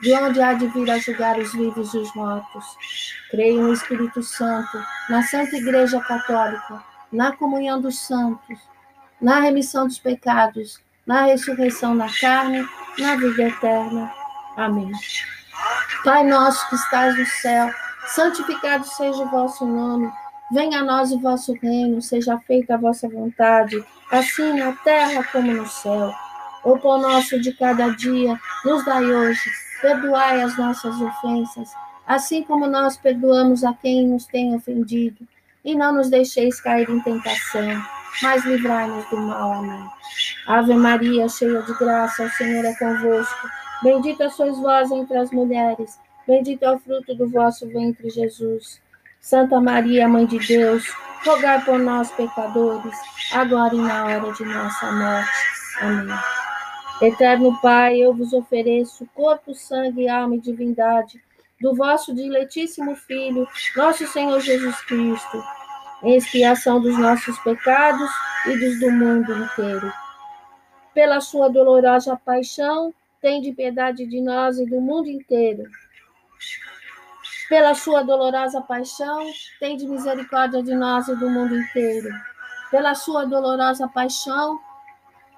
de onde há de vir a julgar os vivos e os mortos. Creio no Espírito Santo, na Santa Igreja Católica, na comunhão dos santos, na remissão dos pecados, na ressurreição na carne, na vida eterna. Amém. Pai nosso que estás no céu, santificado seja o vosso nome. Venha a nós o vosso reino, seja feita a vossa vontade, assim na terra como no céu. O pão nosso de cada dia nos dai hoje Perdoai as nossas ofensas, assim como nós perdoamos a quem nos tem ofendido. E não nos deixeis cair em tentação, mas livrai-nos do mal. Amém. Ave Maria, cheia de graça, o Senhor é convosco. Bendita sois vós entre as mulheres, bendito é o fruto do vosso ventre, Jesus. Santa Maria, Mãe de Deus, rogai por nós, pecadores, agora e na hora de nossa morte. Amém. Eterno Pai, eu vos ofereço corpo, sangue, alma e divindade do vosso diletíssimo Filho, nosso Senhor Jesus Cristo, em expiação dos nossos pecados e dos do mundo inteiro. Pela sua dolorosa paixão, tende piedade de nós e do mundo inteiro. Pela sua dolorosa paixão, tende misericórdia de nós e do mundo inteiro. Pela sua dolorosa paixão,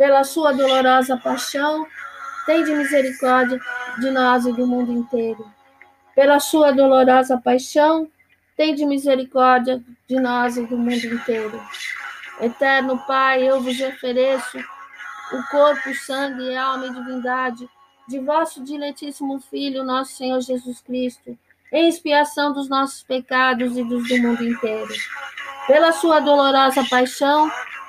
pela sua dolorosa paixão, tende misericórdia de nós e do mundo inteiro. Pela sua dolorosa paixão, tende misericórdia de nós e do mundo inteiro. Eterno Pai, eu vos ofereço o corpo, sangue, alma e divindade de vosso diletíssimo Filho, nosso Senhor Jesus Cristo, em expiação dos nossos pecados e dos do mundo inteiro. Pela sua dolorosa paixão,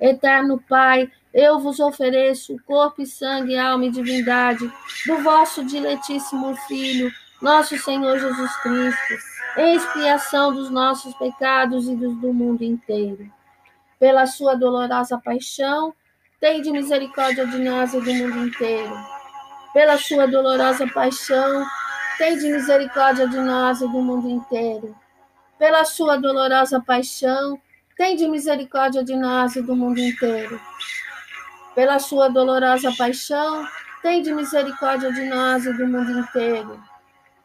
Eterno Pai, eu vos ofereço o corpo e sangue, alma e divindade do vosso diletíssimo Filho, nosso Senhor Jesus Cristo, em expiação dos nossos pecados e dos do mundo inteiro. Pela sua dolorosa paixão, tende misericórdia de nós e do mundo inteiro. Pela sua dolorosa paixão, tende misericórdia de nós e do mundo inteiro. Pela sua dolorosa paixão, tende misericórdia de nós e do mundo inteiro pela sua dolorosa paixão, tende misericórdia de nós e do mundo inteiro.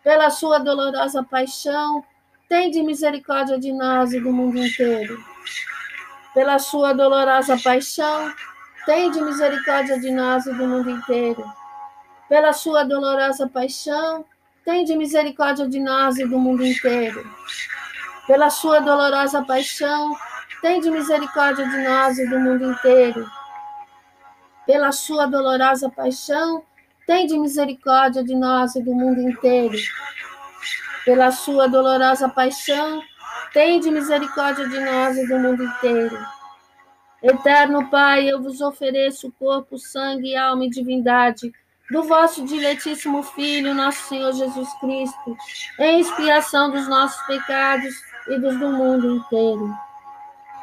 Pela sua dolorosa paixão, tende misericórdia de nós e do mundo inteiro. Pela sua dolorosa paixão, tende misericórdia de nós e do mundo inteiro. Pela sua dolorosa paixão, tende misericórdia de nós e do mundo inteiro. Pela sua dolorosa paixão, tende misericórdia de nós e do mundo inteiro pela sua dolorosa paixão, tende misericórdia de nós e do mundo inteiro. Pela sua dolorosa paixão, tende misericórdia de nós e do mundo inteiro. Eterno Pai, eu vos ofereço o corpo, sangue, alma e divindade do vosso diletíssimo Filho, nosso Senhor Jesus Cristo, em expiação dos nossos pecados e dos do mundo inteiro.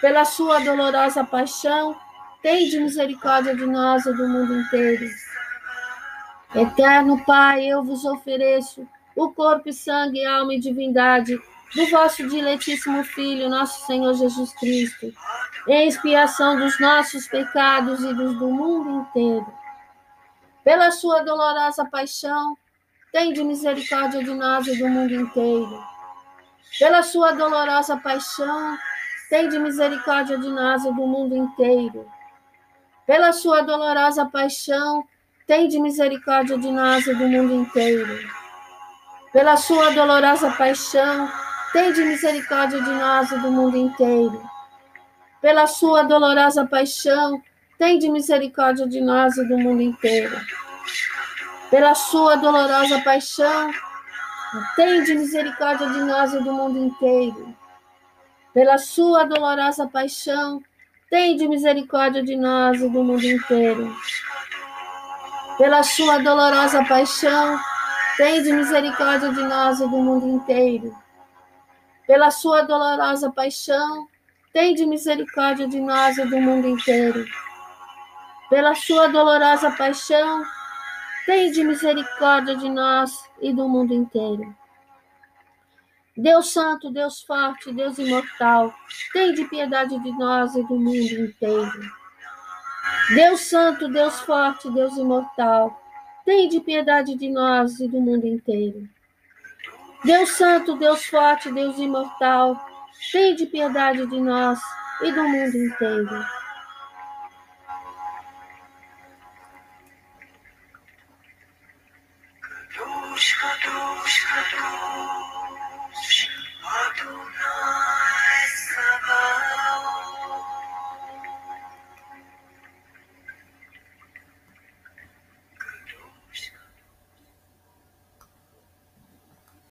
Pela sua dolorosa paixão, tende misericórdia de nós e do mundo inteiro. Eterno Pai, eu vos ofereço o corpo, sangue, alma e divindade do vosso diletíssimo Filho, nosso Senhor Jesus Cristo, em expiação dos nossos pecados e dos do mundo inteiro. Pela sua dolorosa paixão, tende misericórdia de nós e do mundo inteiro. Pela sua dolorosa paixão, tende misericórdia de nós e do mundo inteiro. Pela sua dolorosa paixão, tende misericórdia de nós e do mundo inteiro. Pela sua dolorosa paixão, Tende misericórdia de nós e do mundo inteiro. Pela sua dolorosa paixão, tende misericórdia de nós e do mundo inteiro. Pela sua dolorosa paixão, tende misericórdia de nós e do mundo inteiro. Pela sua dolorosa paixão, tende misericórdia de nós e do mundo inteiro. Pela sua dolorosa paixão, tende misericórdia de nós e do mundo inteiro pela sua dolorosa paixão, tende misericórdia de nós e do mundo inteiro. Pela sua dolorosa paixão, tende misericórdia de nós e do mundo inteiro. Deus Santo, Deus Forte, Deus Imortal, tende piedade de nós e do mundo inteiro. Deus Santo, Deus Forte, Deus Imortal, tende piedade de nós e do mundo inteiro. Deus Santo, Deus Forte, Deus Imortal, de piedade de nós e do mundo inteiro. Adonai above.